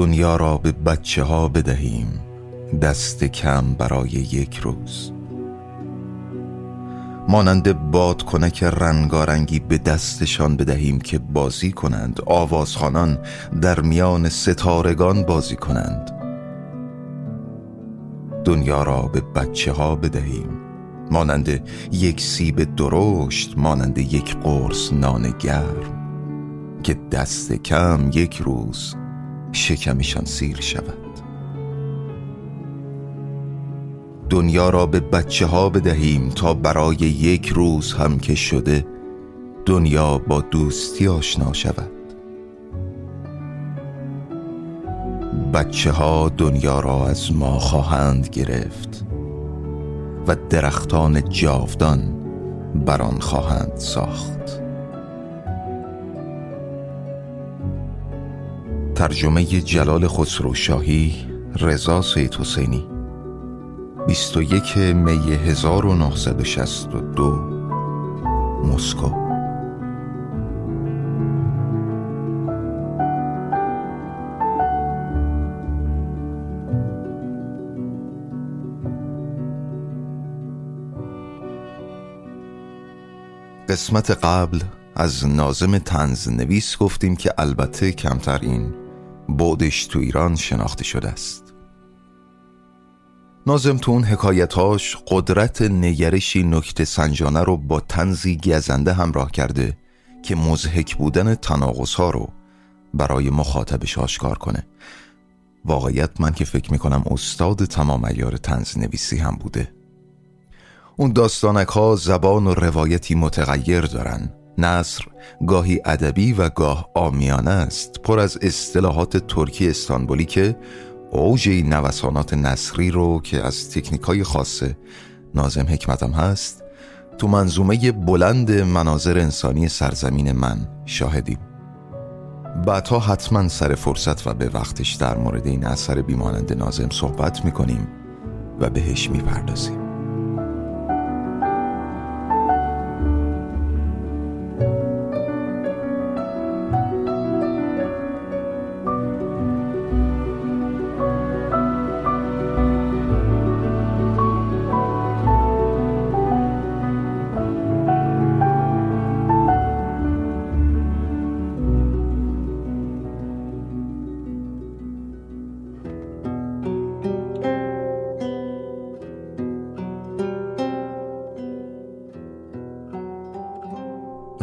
دنیا را به بچه ها بدهیم دست کم برای یک روز. مانند کنک رنگارنگی به دستشان بدهیم که بازی کنند. آوازخانان در میان ستارگان بازی کنند. دنیا را به بچه ها بدهیم. مانند یک سیب درشت مانند یک قرص نان گرم. که دست کم یک روز شکمشان سیر شود. دنیا را به بچه ها بدهیم تا برای یک روز هم که شده دنیا با دوستی آشنا شود. بچه ها دنیا را از ما خواهند گرفت و درختان جاودان بر آن خواهند ساخت. ترجمه جلال خسرو شاهی رضا سید حسینی. 21 می 1962 مسکو. قسمت قبل از نازم تنز نویس گفتیم که البته کمتر این بودش تو ایران شناخته شده است. نازم تو اون حکایتاش قدرت نگرشی نکته سنجانه رو با تنزی گزنده همراه کرده که مزهک بودن تناقص ها رو برای مخاطبش آشکار کنه. واقعیت من که فکر می‌کنم استاد تمام ایار تنز نویسی هم بوده. اون داستانک ها زبان و روایتی متغیر دارن. نصر گاهی ادبی و گاه آمیانه است. پر از اصطلاحات ترکی استانبولی که اوج نوسانات نصری رو که از تکنیک های خاصه نازم حکمتم هست تو منظومه بلند مناظر انسانی سرزمین من شاهدیم. بعدها حتما سر فرصت و به وقتش در مورد این اثر بیمانند نازم صحبت می‌کنیم و بهش می‌پردازیم.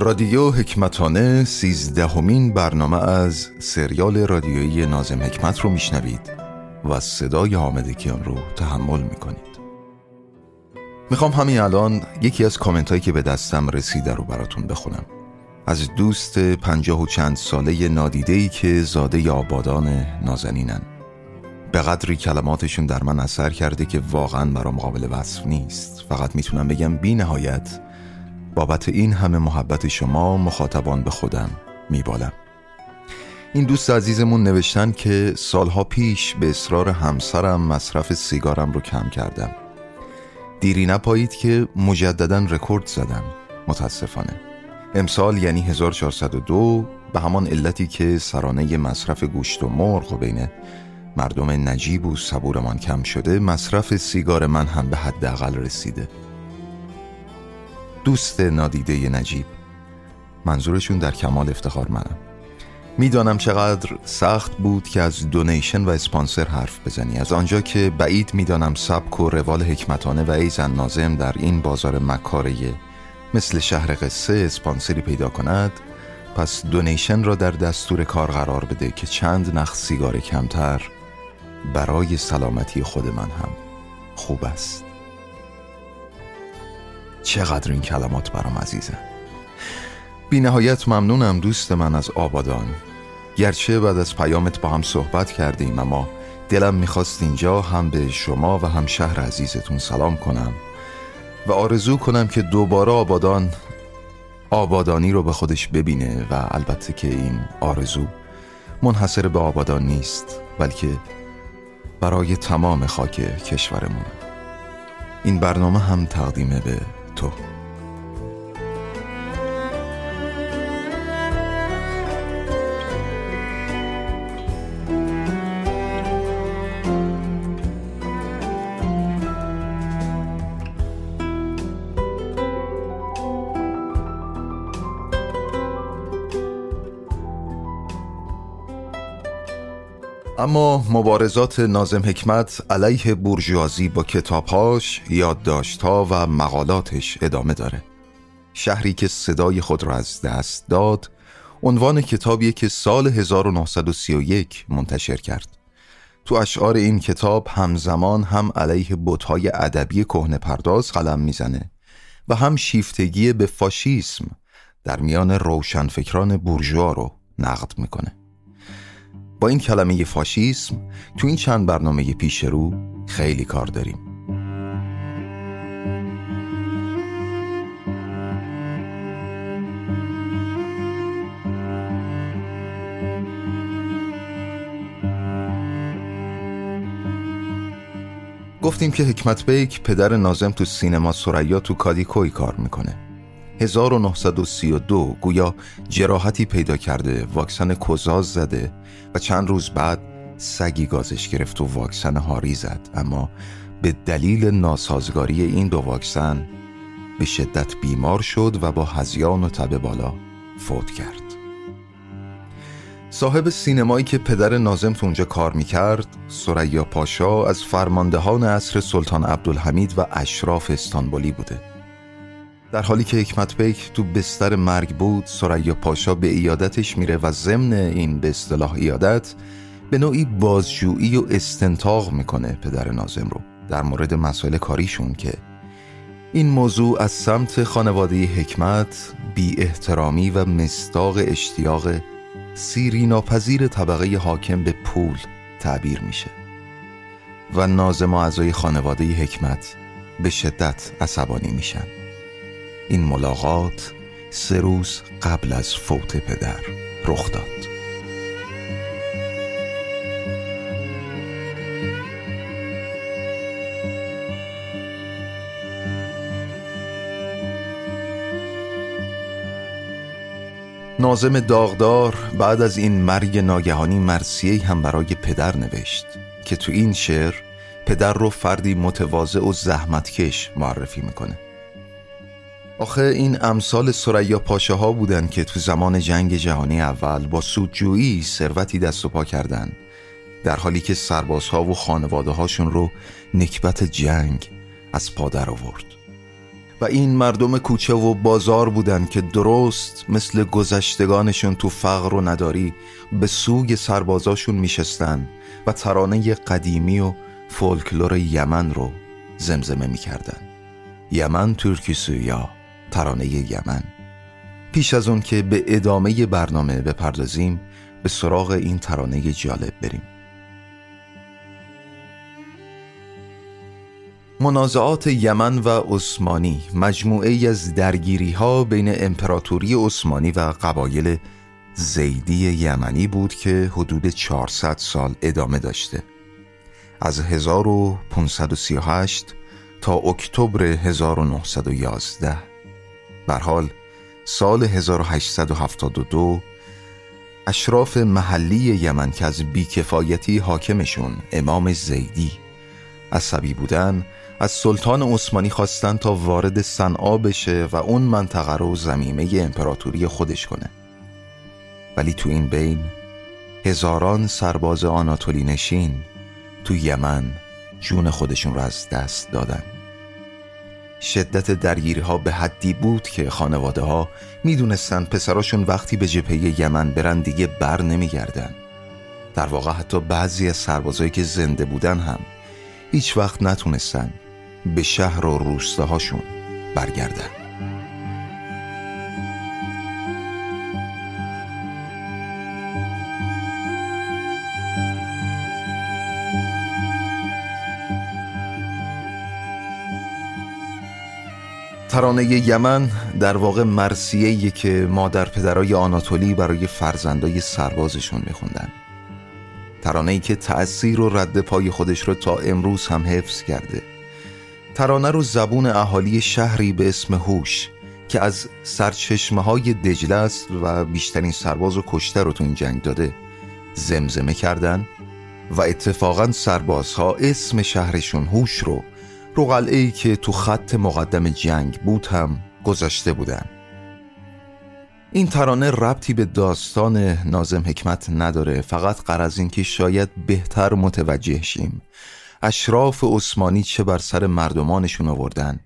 رادیو حکمتانه سیزدهمین برنامه از سریال رادیویی نازم حکمت رو میشنوید و صدای حامد کیان رو تحمل می‌کنید. می‌خوام همین الان یکی از کامنت هایی که به دستم رسیده رو براتون بخونم. از دوست پنجاه و چند ساله نادیده ای که زاده آبادان نازنینن. به قدری کلماتشون در من اثر کرده که واقعا برام قابل وصف نیست. فقط می‌تونم بگم بی نهایت بابت این همه محبت شما مخاطبان به خودم میبالم. این دوست عزیزمون نوشتن که سالها پیش به اصرار همسرم مصرف سیگارم رو کم کردم. دیری نپایید که مجددا رکورد زدم متاسفانه. امسال یعنی 1402 به همان علتی که سرانه مصرف گوشت و مرغ و بین مردم نجیب و صبورمان کم شده مصرف سیگار من هم به حداقل رسیده. دوست نادیده نجیب. منظورشون در کمال افتخار منم. می‌دانم چقدر سخت بود که از دونیشن و اسپانسر حرف بزنی. از آنجا که بعید می‌دانم سبک و روال حکمتانه و ایزن نازم در این بازار مکاره مثل شهر قصه اسپانسری پیدا کند پس دونیشن را در دستور کار قرار بده که چند نخ سیگار کمتر برای سلامتی خود من هم خوب است. چقدر این کلمات برام عزیزه. بی نهایت ممنونم دوست من از آبادان. گرچه بعد از پیامت با هم صحبت کردیم اما دلم می‌خواست اینجا هم به شما و هم شهر عزیزتون سلام کنم و آرزو کنم که دوباره آبادان آبادانی رو به خودش ببینه و البته که این آرزو منحصر به آبادان نیست بلکه برای تمام خاک کشورمون این برنامه هم تقدیمه به تو اما مبارزات نازم حکمت علیه بورژوازی با کتابهاش، یادداشتها و مقالاتش ادامه داره. شهری که صدای خود را از دست داد عنوان کتابی که سال 1931 منتشر کرد. تو اشعار این کتاب همزمان هم علیه بوتهای ادبی کهنه پرداز قلم می‌زنه و هم شیفتگی به فاشیسم در میان روشنفکران بورژوا رو نقد می‌کنه. با این کلمه فاشیسم تو این چند برنامه پیش رو خیلی کار داریم. گفتیم که حکمت بیک پدر نازم تو سینما سریا تو کادیکوی کار می‌کنه. 1932 گویا جراحتی پیدا کرده واکسن کزاز زده چند روز بعد سگی گازش گرفت و واکسن هاری زد. اما به دلیل ناسازگاری این دو واکسن به شدت بیمار شد و با هزیان و تب بالا فوت کرد. صاحب سینمایی که پدر نازم تو اونجا کار می‌کرد سریا پاشا از فرماندهان عصر سلطان عبدالحمید و اشراف استانبولی بوده. در حالی که حکمت بیک تو بستر مرگ بود سریا پاشا به ایادتش میره و ضمن این به اصطلاح ایادت به نوعی بازجویی و استنتاق می‌کنه پدر نازم رو. در مورد مسائل کاریشون که این موضوع از سمت خانواده حکمت بی احترامی و مستاق اشتیاق سیری ناپذیر طبقه حاکم به پول تعبیر میشه و نازم و اعضای خانواده حکمت به شدت عصبانی میشن. این ملاقات سه روز قبل از فوت پدر رخ داد. نازم داغدار بعد از این مرگ ناگهانی مرسیه هم برای پدر نوشت که تو این شعر پدر رو فردی متواضع و زحمتکش معرفی می‌کنه. آخه این امثال سریا پاشه ها بودن که تو زمان جنگ جهانی اول با سودجویی ثروتی دست و پا کردن در حالی که سربازها و خانواده هاشون رو نکبت جنگ از پا در آورد. و این مردم کوچه و بازار بودن که درست مثل گذشتگانشون تو فقر و نداری به سوگ سربازاشون میشستن و ترانه قدیمی و فولکلور یمن رو زمزمه می‌کردن. یمن ترکیسویا ترانه یمن. پیش از اون که به ادامه برنامه بپردازیم به سراغ این ترانه جالب بریم. منازعات یمن و عثمانی مجموعه از درگیری ها بین امپراتوری عثمانی و قبایل زیدی یمنی بود که حدود 400 سال ادامه داشته. از 1538 تا اکتبر 1911 بر حال سال 1872 اشراف محلی یمن که از بیکفایتی حاکمشون امام زیدی عصبی بودن از سلطان عثمانی خواستن تا وارد صنعا بشه و اون منطقه رو زمیمه امپراتوری خودش کنه. ولی تو این بین هزاران سرباز آناتولی نشین تو یمن جون خودشون رو از دست دادن. شدت درگیری ها به حدی بود که خانواده ها می‌دونستن پسراشون وقتی به جبهه یمن برن دیگه بر نمیگردن. در واقع حتی بعضی از سربازایی که زنده بودن هم هیچ وقت نتونستن به شهر و روستاهاشون برگردن. ترانه یمن در واقع مرسیه که مادر پدرای آناتولی برای فرزندای سربازشون میخوندن. ترانه ای که تأثیر و رد پای خودش رو تا امروز هم حفظ کرده. ترانه رو زبون اهالی شهری به اسم هوش که از سرچشمه های دجله است و بیشترین سرباز و کشته رو تو این جنگ داده زمزمه کردن و اتفاقا سربازها اسم شهرشون هوش رو قلعه ای که تو خط مقدم جنگ بود هم گذاشته بودن. این ترانه ربطی به داستان نازم حکمت نداره فقط قرض این که شاید بهتر متوجه شیم. اشراف عثمانی چه بر سر مردمانشون آوردن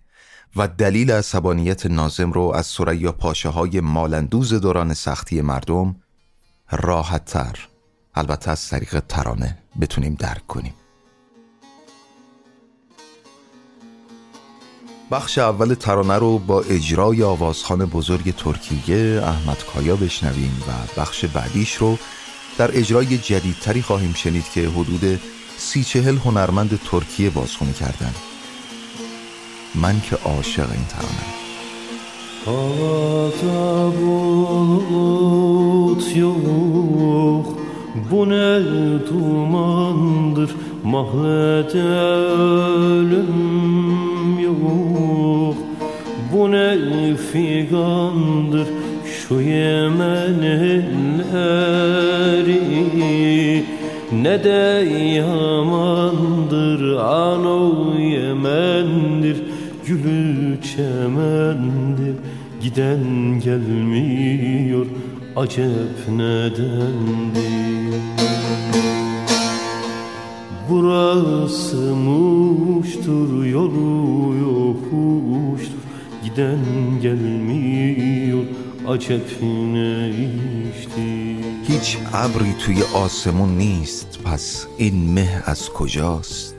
و دلیل عصبانیت نازم رو از سریا پاشه های مالندوز دوران سختی مردم راحت تر البته از طریق ترانه بتونیم درک کنیم. بخش اول ترانه رو با اجرای آوازخان بزرگ ترکیه احمد کایا بشنویم و بخش بعدیش رو در اجرای جدیدتری خواهیم شنید که حدود سی چهل هنرمند ترکیه بازخونی کردن من که عاشق این ترانه. Havada bulut yok Bu ne dumandır Mahlede ölüm yok. Bu ne figandır Şu Yemen elleri? Ne de yamandır Ano Yemen'dir Gülü çemendir. Giden gelmiyor acep nedendir Burası muştur yolu yokuştur. Giden gelmiyor acep ne iştir هیچ ابری توی آسمون نیست پس این مه از کجاست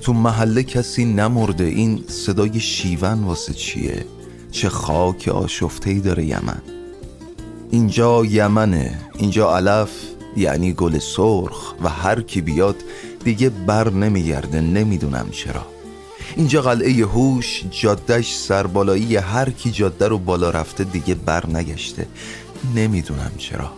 تو محله کسی نمرده این صدای شیون واسه چیه چه خاک آشفته ای داره یمن اینجا یمنه اینجا علف یعنی گل سرخ و هر کی بیاد دیگه بر نمیگرده نمی‌دونم چرا. اینجا قلعه هوش جادش سربالایی هر کی جاده رو بالا رفته دیگه بر نگشته. نمی‌دونم چرا.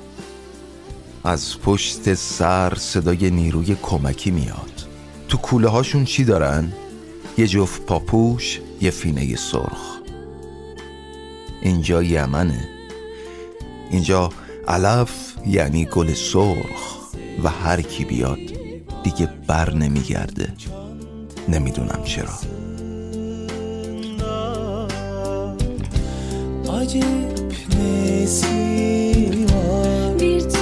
از پشت سر صدای نیروی کمکی میاد. تو کوله هاشون چی دارن؟ یه جفت پاپوش یه فینه سرخ. اینجا یمنه. اینجا علف یعنی گل سرخ و هر کی بیاد دیگه بر نمیگرده. نمی‌دونم چرا. var Bir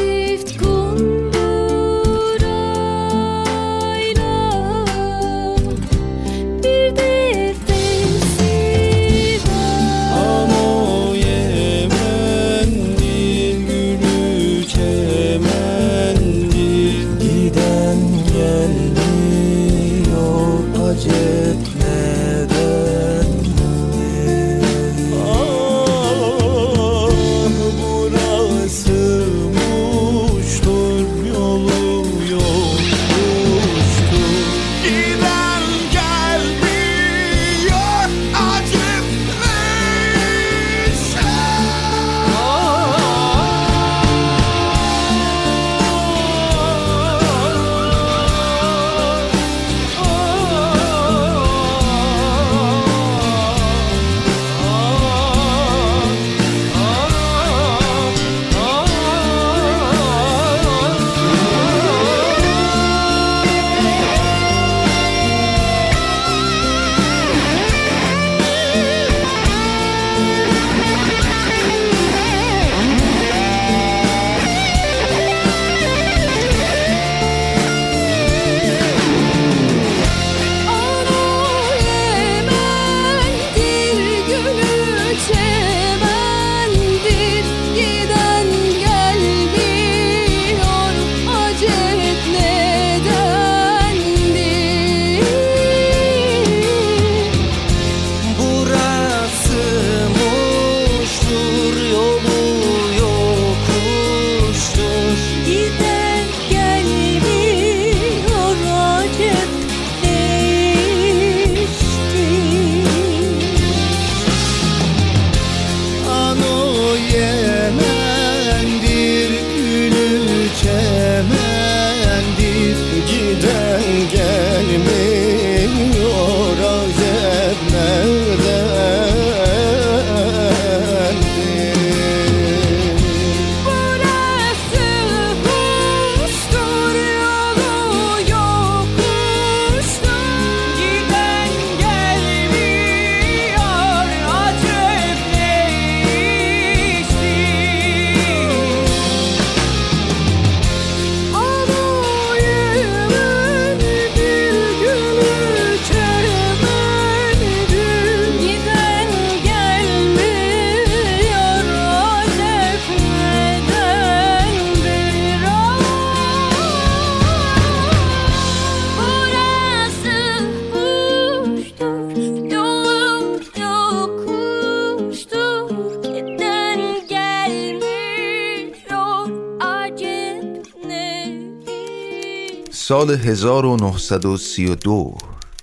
سال 1932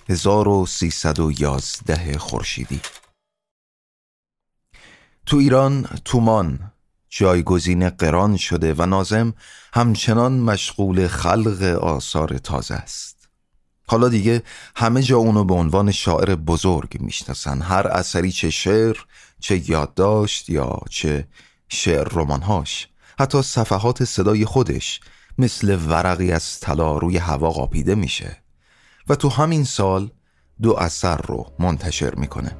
1311 خورشیدی. تو ایران تومان جایگزین قران شده و نازم همچنان مشغول خلق آثار تازه است. حالا دیگه همه جا اونو به عنوان شاعر بزرگ می‌شناسن. هر اثری چه شعر چه یادداشت یا چه شعر رمانهاش حتی صفحات صدای خودش مثل ورقی از طلا روی هوا قاپیده میشه و تو همین سال دو اثر رو منتشر می‌کنه.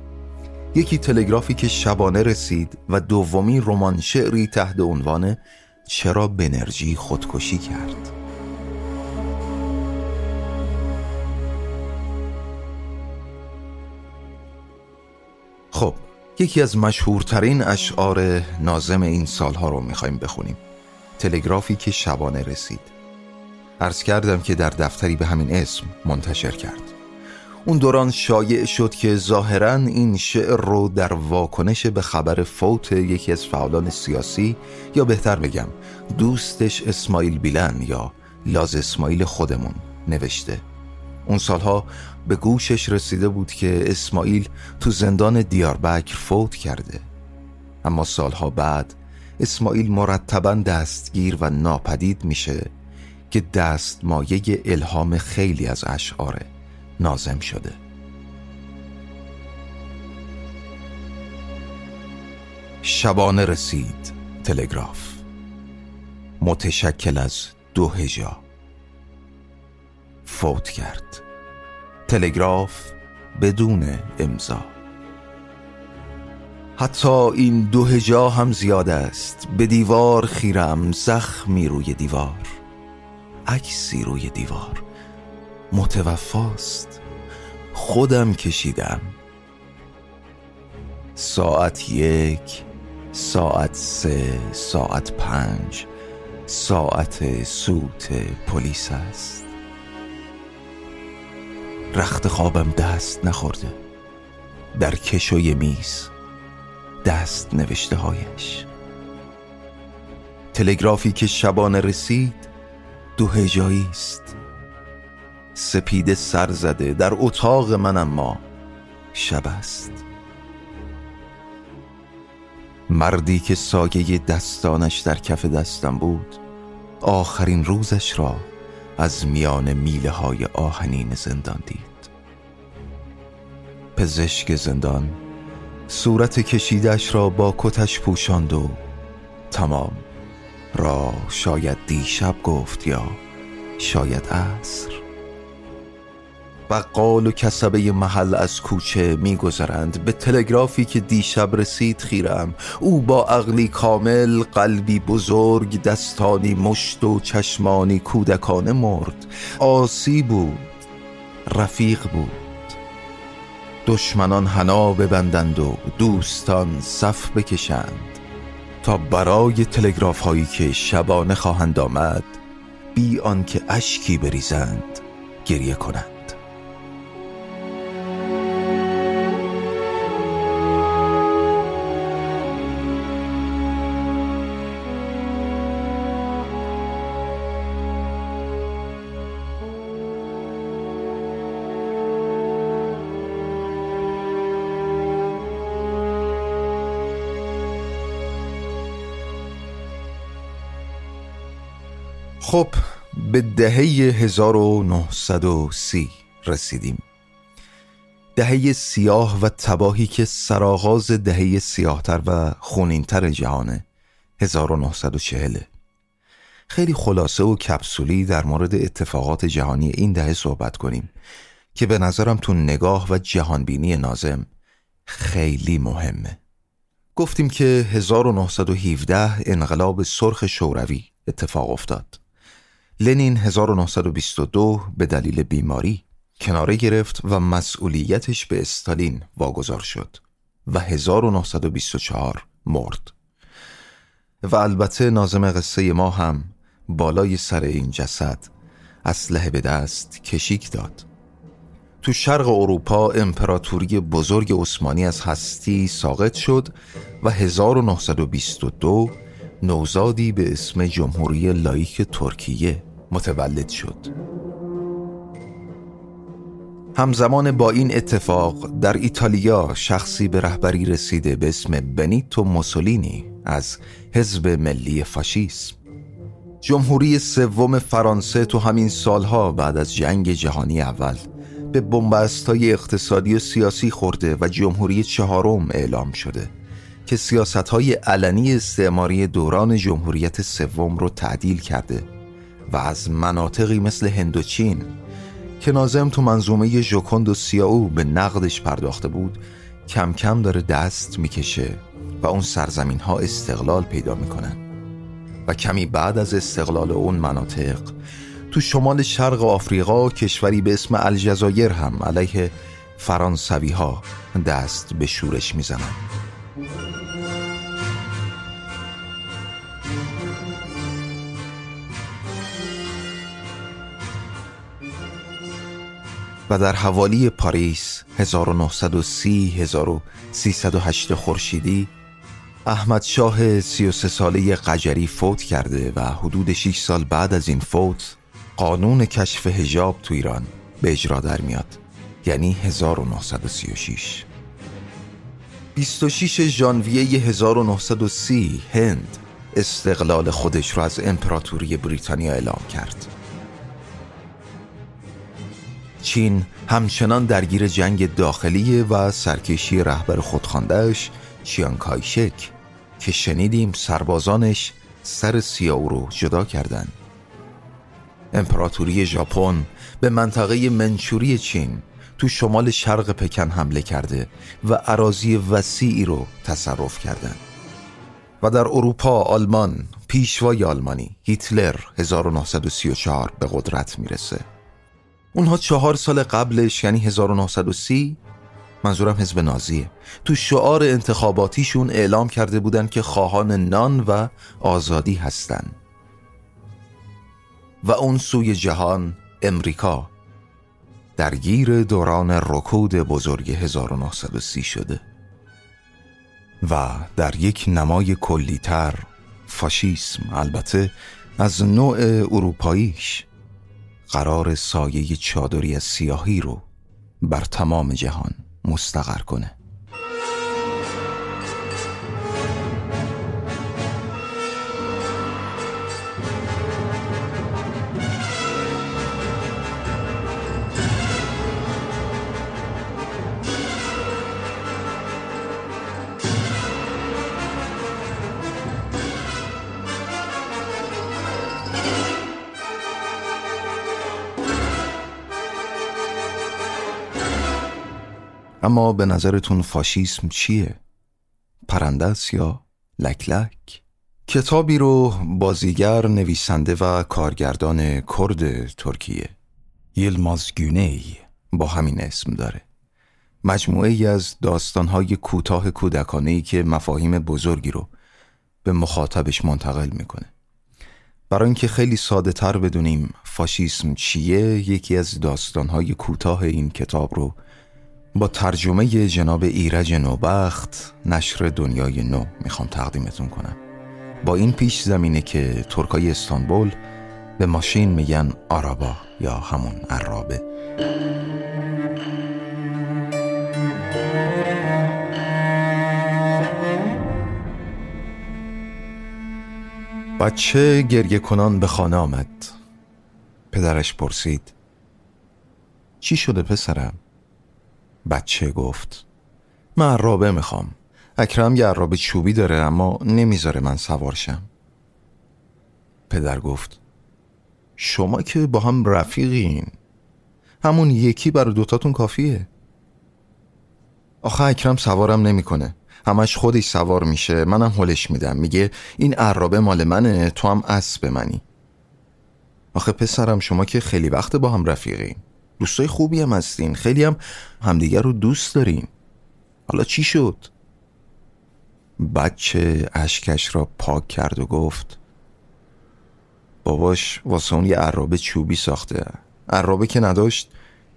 یکی تلگرافی که شبانه رسید و دومی رمان شعری تحت عنوان چرا بنرژی خودکشی کرد. خب یکی از مشهورترین اشعار نازم این سالها رو می‌خوایم بخونیم. تلگرافی که شبانه رسید. عرض کردم که در دفتری به همین اسم منتشر کرد. اون دوران شایع شد که ظاهرا این شعر رو در واکنش به خبر فوت یکی از فعالان سیاسی یا بهتر بگم دوستش اسماعیل بیلن یا لاز اسماعیل خودمون نوشته. اون سالها به گوشش رسیده بود که اسماعیل تو زندان دیاربکر فوت کرده. اما سالها بعد اسماعیل مرتبا دستگیر و ناپدید میشه که دست مایه الهام خیلی از اشعار نازم شده. شبانه رسید تلگراف. متشکل از دو هجا. فوت کرد. تلگراف بدون امضا. حتی این دو هجا هم زیاد است. به دیوار خیرم زخمی روی دیوار. عکسی روی دیوار. متوفاست خودم کشیدم. ساعت یک ساعت سه ساعت پنج ساعت سوت پلیس است. رخت خوابم دست نخورده. در کشوی میز. دست نوشته هایش تلگرافی که شبانه رسید دو هجایی است. سپید سر زده در اتاق من اما شب است. مردی که سایه دستانش در کف دستم بود آخرین روزش را از میان میله های آهنین زندان دید. پزشک زندان صورت کشیدش را با کتش پوشاند و تمام را شاید دیشب گفت یا شاید عصر. بقال و کسبه محل از کوچه میگذرند. به تلگرافی که دیشب رسید خیرم. او با عقلی کامل قلبی بزرگ دستانی مشت و چشمانی کودکانه مرد. آسی بود رفیق بود. دشمنان حنا ببندند و دوستان صف بکشند تا برای تلگراف هایی که شبانه خواهند آمد بی آنکه اشکی بریزند گریه کنند. خب به دهه 1930 رسیدیم. دهه سیاه و تباهی که سرآغاز دهه سیاهتر و خونینتر جهانه 1940 خیلی خلاصه و کپسولی در مورد اتفاقات جهانی این دهه صحبت کنیم که به نظرم تو نگاه و جهانبینی نازم خیلی مهمه. گفتیم که 1917 انقلاب سرخ شوروی اتفاق افتاد. لنین 1922 به دلیل بیماری کناره گرفت و مسئولیتش به استالین واگذار شد و 1924 مرد. و البته نازم قصه ما هم بالای سر این جسد اسلحه به دست کشیک داد. تو شرق اروپا امپراتوری بزرگ عثمانی از هستی ساقط شد و 1922 نوزادی به اسم جمهوری لایک ترکیه متولد شد. همزمان با این اتفاق در ایتالیا شخصی به رهبری رسیده به اسم بنیتو موسولینی از حزب ملی فاشیسم. جمهوری سوم فرانسه تو همین سالها بعد از جنگ جهانی اول به بنبستهای اقتصادی و سیاسی خورده و جمهوری چهارم اعلام شده. که سیاست های علنی استعماری دوران جمهوریت سوم رو تعدیل کرده و از مناطقی مثل هندوچین که نازم تو منظومه ژوکند و سیاو به نقدش پرداخته بود کم کم داره دست می‌کشه و اون سرزمین ها استقلال پیدا می‌کنن. و کمی بعد از استقلال اون مناطق تو شمال شرق آفریقا کشوری به اسم الجزایر هم علیه فرانسوی ها دست به شورش می‌زنن. و در حوالی پاریس 1930 1308 خورشیدی احمد شاه 33 ساله قجری فوت کرده و حدود 6 سال بعد از این فوت قانون کشف هجاب تو ایران به اجرا در میاد یعنی 1936 26 ژانویه 1930 هند استقلال خودش رو از امپراتوری بریتانیا اعلام کرد. چین همچنان درگیر جنگ داخلی و سرکشی رهبر خودخواندهش چیان کایشک که شنیدیم سربازانش سر سیاو رو جدا کردند. امپراتوری ژاپن به منطقه منچوری چین تو شمال شرق پکن حمله کرده و عراضی وسیعی رو تصرف کردند. و در اروپا آلمان پیشوای آلمانی هیتلر 1934 به قدرت می‌رسه اونها چهار سال قبلش یعنی 1930 منظورم حزب نازیه تو شعار انتخاباتیشون اعلام کرده بودن که خواهان نان و آزادی هستن. و اون سوی جهان امریکا. درگیر دوران رکود بزرگ 1930 شده. و در یک نمای کلیتر فاشیسم البته از نوع اروپاییش. قرار سایه چادری سیاهی رو بر تمام جهان مستقر کنه. اما به نظرتون فاشیسم چیه؟ پرنده یا لکلک؟ کتابی رو بازیگر نویسنده و کارگردان کرد ترکیه یلماز گونی با همین اسم داره مجموعه ای از داستانهای کوتاه کودکانه که مفاهیم بزرگی رو به مخاطبش منتقل می‌کنه برای اینکه خیلی ساده تر بدونیم فاشیسم چیه یکی از داستانهای کوتاه این کتاب رو با ترجمه جناب ایرج نوبخت نشر دنیای نو می‌خوام تقدیمتون کنم. با این پیش زمینه که ترکای استانبول به ماشین میگن آرابا یا همون عرابه. بچه گریه کنان به خانه آمد. پدرش پرسید چی شده پسرم؟ بچه گفت من عرابه می‌خوام اکرم یه عرابه چوبی داره اما نمی‌ذاره من سوارشم پدر گفت شما که با هم رفیقین همون یکی برای دوتاتون کافیه. آخه اکرم سوارم نمی‌کنه. همش خودش سوار میشه. منم هلش میدم. میگه این عرابه مال منه تو هم اسب منی. آخه پسرم شما که خیلی وقت با هم رفیقین. دوستای خوبی هم هستین. خیلی هم همدیگر رو دوست دارین حالا چی شد؟ بچه اشکش را پاک کرد و گفت باباش واسه اون یه عرابه چوبی ساخته. عرابه که نداشت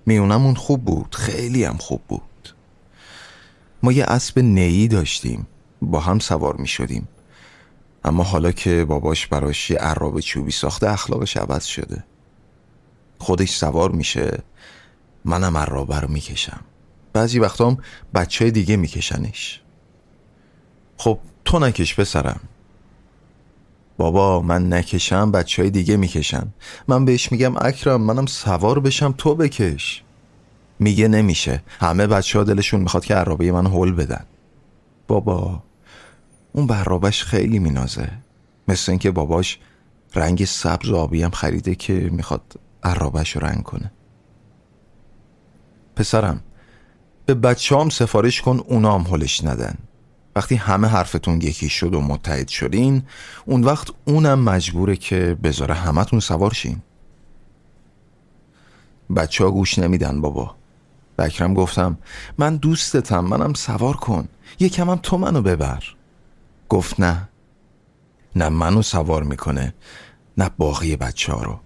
میونمون خوب بود. خیلی هم خوب بود. ما یه اسب نیی داشتیم. با هم سوار می شدیم اما حالا که باباش براش یه عرابه چوبی ساخته اخلاقش عوض شده. خودش سوار میشه. منم عرابه رو می‌کشم. بعضی وقتام بچه های دیگه میکشنش. خب تو نکش پسرم. بابا من نکشم بچه های دیگه می‌کشن. من بهش میگم اکرم منم سوار بشم تو بکش. میگه نمیشه. همه بچه ها دلشون می‌خواد که عرابه من هول بدن. بابا اون برابش خیلی مینازه. مثل اینکه باباش رنگ سبز و آبی هم خریده که می‌خواد عرابش رو رنگ کنه. پسرم به بچه هم سفارش کن اونا هم هلش ندن. وقتی همه حرفتون یکی شد و متحد شدین اون وقت اونم مجبوره که بذاره همتون سوار شین. بچه ها گوش نمیدن بابا. به اکرم گفتم من دوستتم منم سوار کن. یکم هم تو منو ببر. گفت نه. نه منو سوار می‌کنه نه باقی بچه ها رو.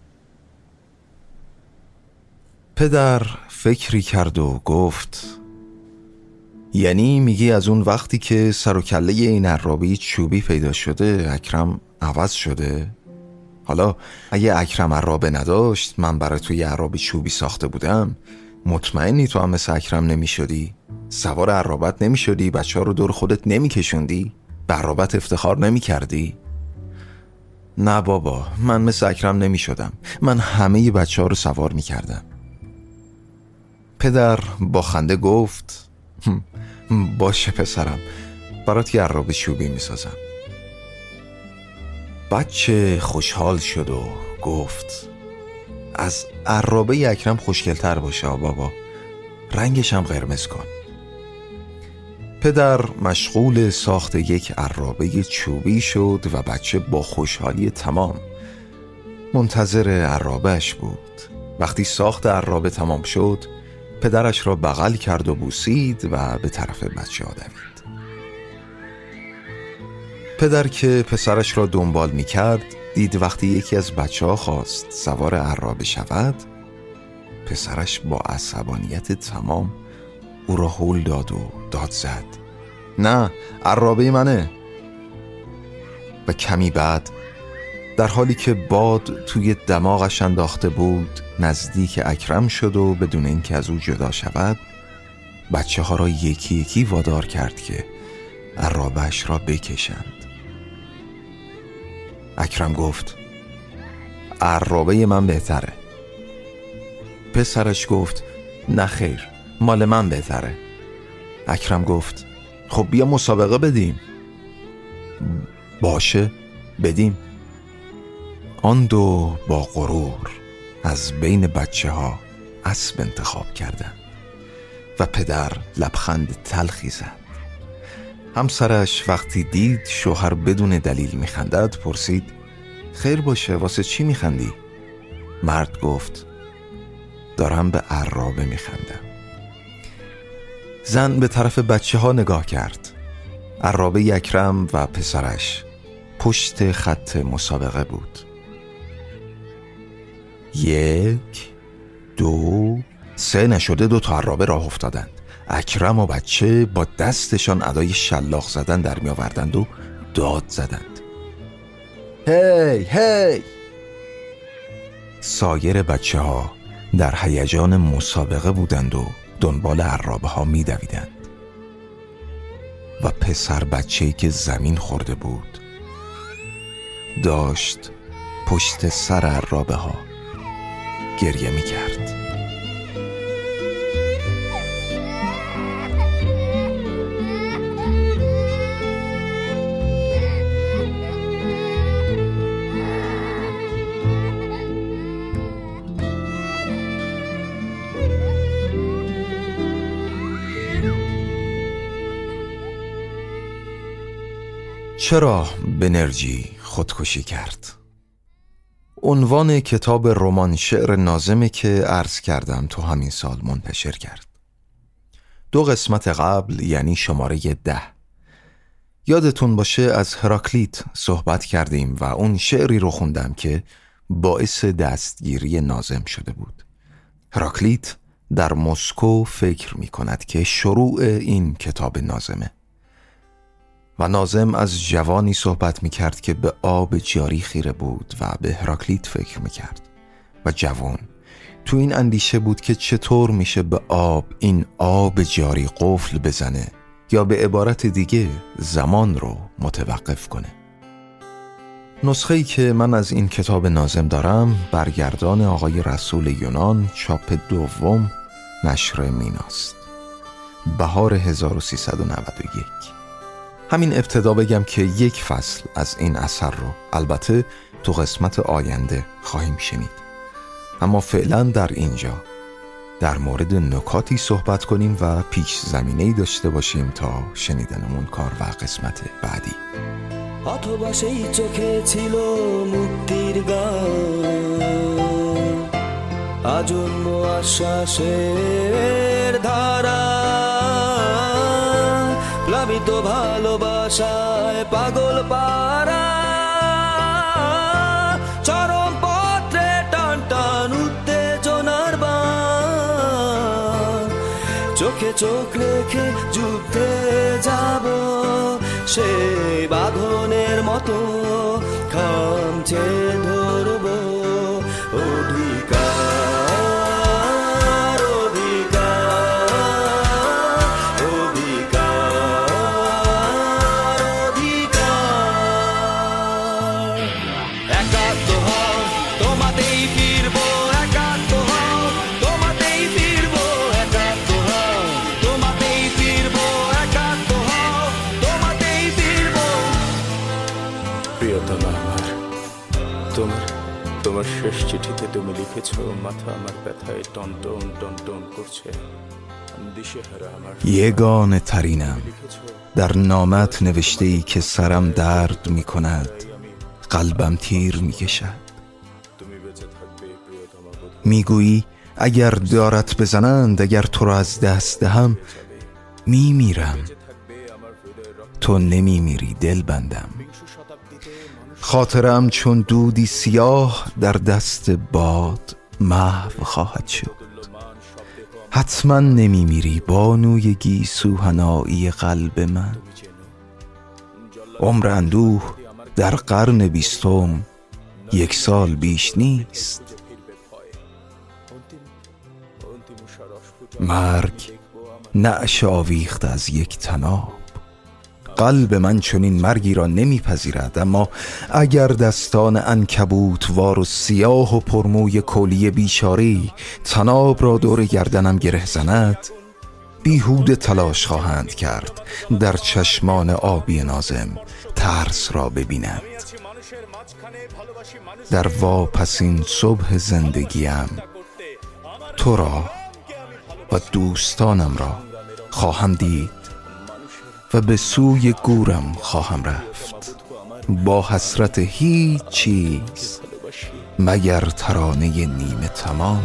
پدر فکری کرد و گفت یعنی میگی از اون وقتی که سر و کله این عرابه چوبی پیدا شده اکرم عوض شده؟ حالا اگه اکرم عرابه نداشت من برای توی عرابه چوبی ساخته بودم مطمئنی تو هم مثل اکرم نمی شدی؟ سوار عرابت نمی شدی؟ بچه رو دور خودت نمی کشوندی؟ به عرابت افتخار نمی کردی؟ نه بابا من مثل اکرم نمی شدم من همه بچه ها رو سوار می کردم پدر با خنده گفت باشه پسرم برات یه عرابه چوبی می سازم بچه خوشحال شد و گفت از عرابه اکرم خوشگلتر باشه بابا رنگش هم قرمز کن. پدر مشغول ساخت یک عرابه چوبی شد و بچه با خوشحالی تمام. منتظر عرابهش بود. وقتی ساخت عرابه تمام شد پدرش را بغل کرد و بوسید و به طرف بچه دوید پدر که پسرش را دنبال می کرد دید وقتی یکی از بچه ها خواست سوار عرابه شود پسرش با عصبانیت تمام او را هول داد و داد زد. نه عرابه منه. و کمی بعد در حالی که باد توی دماغش انداخته بود نزدیک اکرم شد و بدون اینکه از او جدا شود بچه ها را یکی یکی وادار کرد که عرابش را بکشند. اکرم گفت عرابه من بهتره. پسرش گفت نه خیر مال من بهتره. اکرم گفت خب بیا مسابقه بدیم. باشه بدیم. آن دو با غرور از بین بچه ها اسب انتخاب کردند و پدر لبخند تلخی زد. همسرش وقتی دید شوهر بدون دلیل میخندد پرسید خیر باشه واسه چی میخندی؟ مرد گفت دارم به عرابه میخندم. زن به طرف بچه ها نگاه کرد. عرابه یکرم و پسرش پشت خط مسابقه بود. یک دو سه نشده دو تا عرابه راه افتادند. اکرم و بچه با دستشان ادای شلاق زدن در می آوردند و داد زدند. هی هی! سایر بچه ها در هیجان مسابقه بودند و دنبال عرابه ها می دویدند. و پسر بچه که زمین خورده بود داشت پشت سر عرابه ها گریه می کرد چرا بنرژی خودکشی کرد؟ عنوان کتاب رمان شعر نازمه که عرض کردم تو همین سال منتشر کرد. دو قسمت قبل یعنی شماره ده. یادتون باشه از هراکلیت صحبت کردیم و اون شعری رو خوندم که باعث دستگیری نازم شده بود. هراکلیت در مسکو فکر می کند که شروع این کتاب نازمه و نازم از جوانی صحبت می کرد که به آب جاری خیره بود و به هراکلیت فکر می کرد و جوان تو این اندیشه بود که چطور میشه به آب این آب جاری قفل بزنه یا به عبارت دیگه زمان رو متوقف کنه. نسخه ای که من از این کتاب نازم دارم برگردان آقای رسول یونان چاپ دوم نشر میناست. بهار 1391 همین ابتدا بگم که یک فصل از این اثر رو البته تو قسمت آینده خواهیم شنید اما فعلا در اینجا در مورد نکاتی صحبت کنیم و پیش زمینه داشته باشیم تا شنیدنمون کار و قسمت بعدی অথবা সেই চোখে ছিল মুক্তির গান আজন্ম আশ্বাসের ধারা প্লাবিত ভালোবাসায় পাগল পারা চরম পত্রে টান টান উত্তেজনার চোখে চোখ রেখে যুদ্ধে যাব সে বাঁধনের মতো খামছে ধরব। শেষ চিঠিতে তুমি লিখেছ মাথা আমার ব্যথায় টন টন টন টন করছে দিশেহারা আমার یگانه ترینم লিখেছ در نامت نوشته ای که سرم درد می کند قلبم تیر می کشد তুমি বেঁচে থাকবে প্রিয়তমা বোধ میگویی اگر دارت بزنند اگر تو را از دست دهم می میرم থাকবে আমার হৃদয়ের রক্ত تو نمی میری دل بندم বিংশ শতাব্দীতে মানুষ خاطرم چون دودی سیاه در دست باد محو خواهد شد. حتما نمی میری بانوی گیسو هنایی قلب من. عمر اندوه در قرن بیستم یک سال بیش نیست. مرگ نعش آویخت از یک تناب. قلب من چنین مرگی را نمیپذیرد اما اگر دستان انکبوت وار و سیاه و پرموی کلی بیچاری تناب را دور گردنم گره زند بیهود تلاش خواهند کرد در چشمان آبی نازم ترس را ببینند در واپسین صبح زندگیم تو را و دوستانم را خواهم دید. و به سوی گورم خواهم رفت. با حسرت هیچ چیز مگر ترانه نیمه تمام.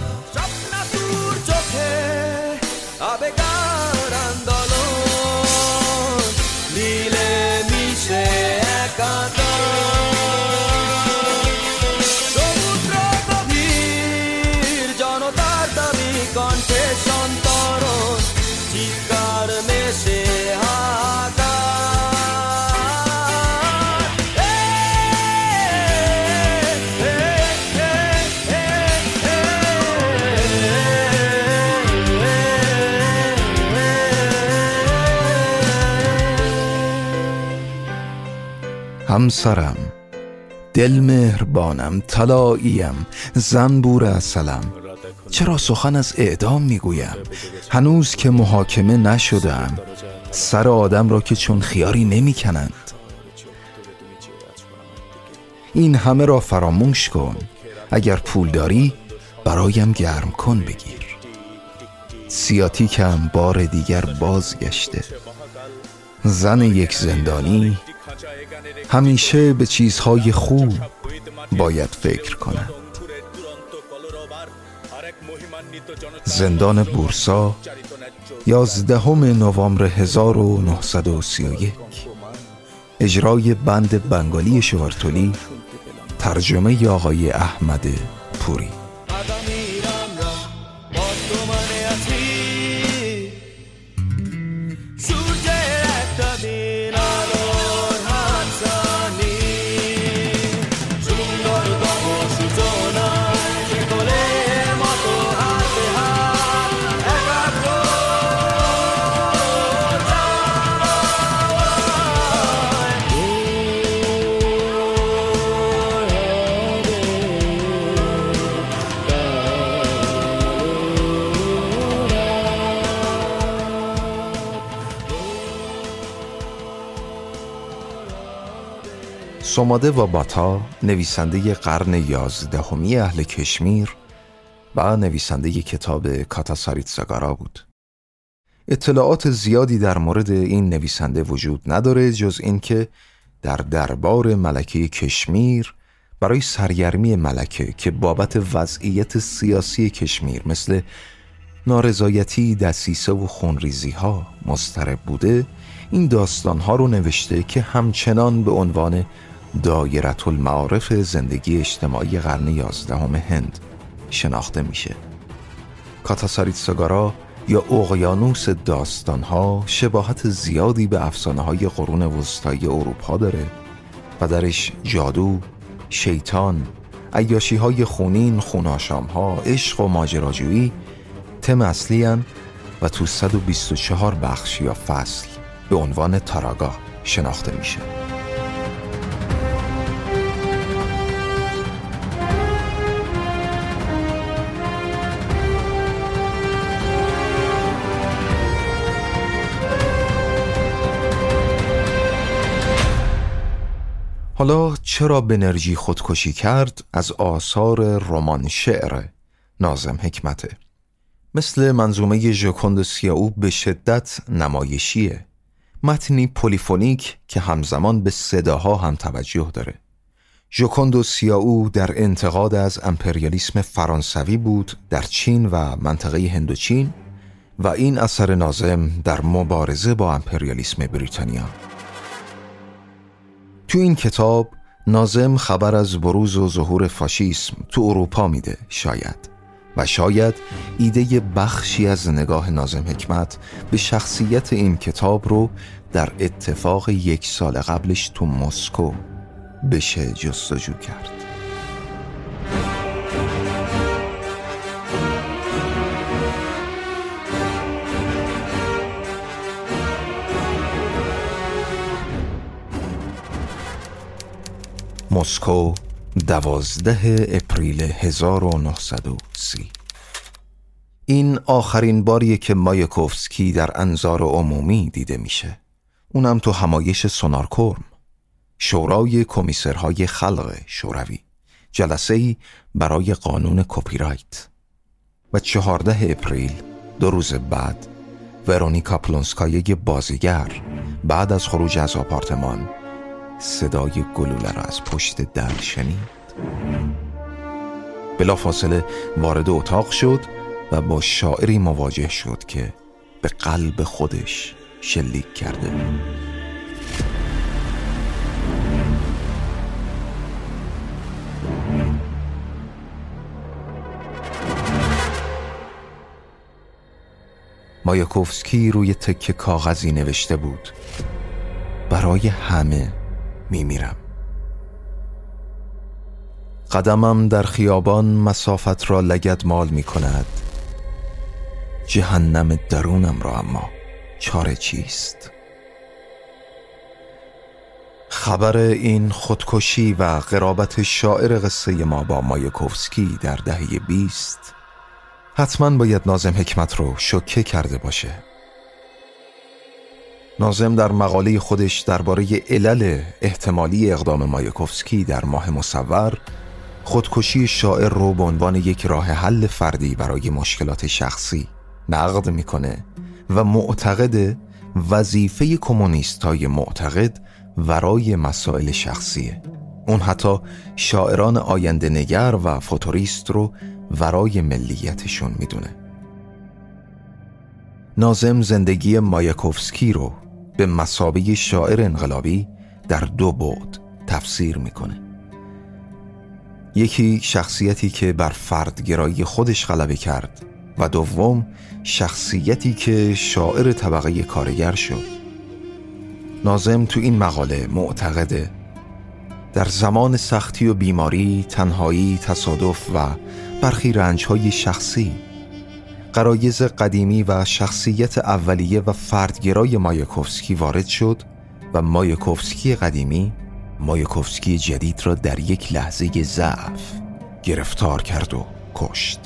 همسرم. دل مهربانم طلاییم زنبور اصلم چرا سخن از اعدام می‌گویم؟ هنوز که محاکمه نشدم سر آدم را که چون خیاری نمی‌کنند. این همه را فراموش کن اگر پول داری برایم گرم کن بگیر. سیاتیکم بار دیگر بازگشته. زن یک زندانی همیشه به چیزهای خوب باید فکر کند زندان بورسا یازدهم نوامبر 1931 اجرای بند بنگالی شوارتولی ترجمه آقای احمد پوری. سوماده و باتا نویسنده قرن یازدهمی اهل کشمیر و نویسنده کتاب کاتاساریت زگارا بود. اطلاعات زیادی در مورد این نویسنده وجود نداره جز اینکه در دربار ملکه کشمیر برای سرگرمی ملکه که بابت وضعیت سیاسی کشمیر مثل نارضایتی، دسیسه و خونریزی ها مسترب بوده این داستان ها رو نوشته که همچنان به عنوان دایرت المعارف زندگی اجتماعی قرن یازدهم هند شناخته میشه. کاتاساریت سگارا یا اقیانوس داستان ها شباهت زیادی به افسانه های قرون وسطایی اروپا داره. و درش جادو، شیطان، عیاشی های خونین، خوناشام ها، عشق و ماجراجویی تم اصلی و تو 124 بخش یا فصل به عنوان تاراگا شناخته میشه. حالا چرا بنرژی خودکشی کرد از آثار رمان شعر ناظم حکمته؟ مثل منظومه ژوکوند و سیائو به شدت نمایشیه. متنی polyphonic که همزمان به صداها هم توجه داره. ژوکوند و سیائو در انتقاد از امپریالیسم فرانسوی بود در چین و منطقه هندوچین و این اثر ناظم در مبارزه با امپریالیسم بریتانیا. تو این کتاب نازم خبر از بروز و ظهور فاشیسم تو اروپا میده شاید. و شاید ایده بخشی از نگاه نازم حکمت به شخصیت این کتاب رو در اتفاق یک سال قبلش تو مسکو بشه جستجو کرد. مسکو دوازده اپریل 1930 این آخرین باریه که مایکوفسکی در انظار عمومی دیده میشه. اونم تو همایش سونارکوم شورای کمیسرهای خلق شوروی. جلسه ای برای قانون کپی رایت و چهارده اپریل دو روز بعد ورونیکا پلونسکایا بازیگر بعد از خروج از آپارتمان صدای گلوله را از پشت در شنید. بلافاصله وارد اتاق شد و با شاعری مواجه شد که به قلب خودش شلیک کرده مایاکوفسکی روی تکه کاغذی نوشته بود. برای همه میمیرم. قدمم در خیابان مسافت را لگد مال می کند جهنم درونم را اما چاره چیست؟ خبر این خودکشی و قرابت شاعر قصه ما با مایکوفسکی در دهه بیست حتما باید نازم حکمت رو شکه کرده باشه. نازم در مقاله خودش درباره علل احتمالی اقدام مایکوفسکی در ماه مصور خودکشی شاعر رو به عنوان یک راه حل فردی برای مشکلات شخصی نقد می‌کنه و معتقد وظیفه کمونیست های معتقد ورای مسائل شخصیه. اون حتی شاعران آینده نگر و فوتوریست رو ورای ملیتشون می‌دونه. نازم زندگی مایاکوفسکی رو به مسابه شاعر انقلابی در دو بعد تفسیر می‌کنه. یکی شخصیتی که بر فردگرایی خودش غلبه کرد و دوم شخصیتی که شاعر طبقه کارگر شد. نازم تو این مقاله معتقده در زمان سختی و بیماری، تنهایی، تصادف و برخی رنجهای شخصی قرایز قدیمی و شخصیت اولیه و فردگرای مایکوفسکی وارد شد و مایکوفسکی قدیمی مایکوفسکی جدید را در یک لحظه ضعف گرفتار کرد و کشت.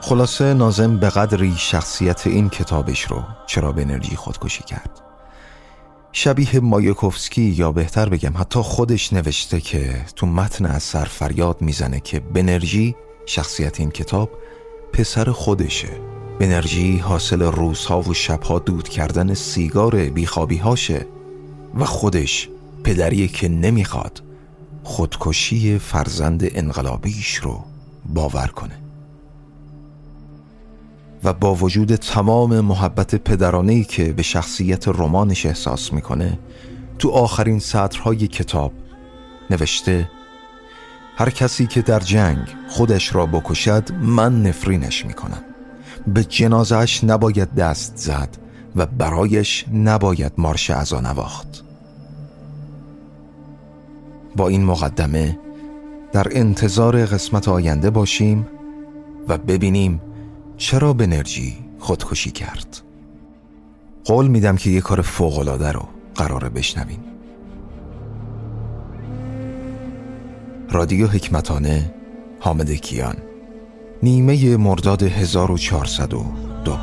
خلاصه نازم به قدری شخصیت این کتابش رو چرا به انرژی خودکشی کرد؟ شبیه مایکوفسکی یا بهتر بگم حتی خودش نوشته که تو متن اثر فریاد می‌زنه که بنرژی شخصیت این کتاب پسر خودشه. بنرژی حاصل روزها و شبها دود کردن سیگار بیخوابی هاشه و خودش پدری که نمی‌خواد خودکشی فرزند انقلابیش رو باور کنه. و با وجود تمام محبت پدرانه‌ای که به شخصیت رمانش احساس می‌کنه تو آخرین سطرهای کتاب نوشته هر کسی که در جنگ خودش را بکشد من نفرینش می‌کنم. به جنازش نباید دست زد و برایش نباید مارش ازا نواخت. با این مقدمه در انتظار قسمت آینده باشیم و ببینیم چرا بنرژی خودکشی کرد؟ قول میدم که یه کار فوقالعاده رو قراره بشنویم رادیو حکمتانه حامد کیان. نیمه مرداد 1402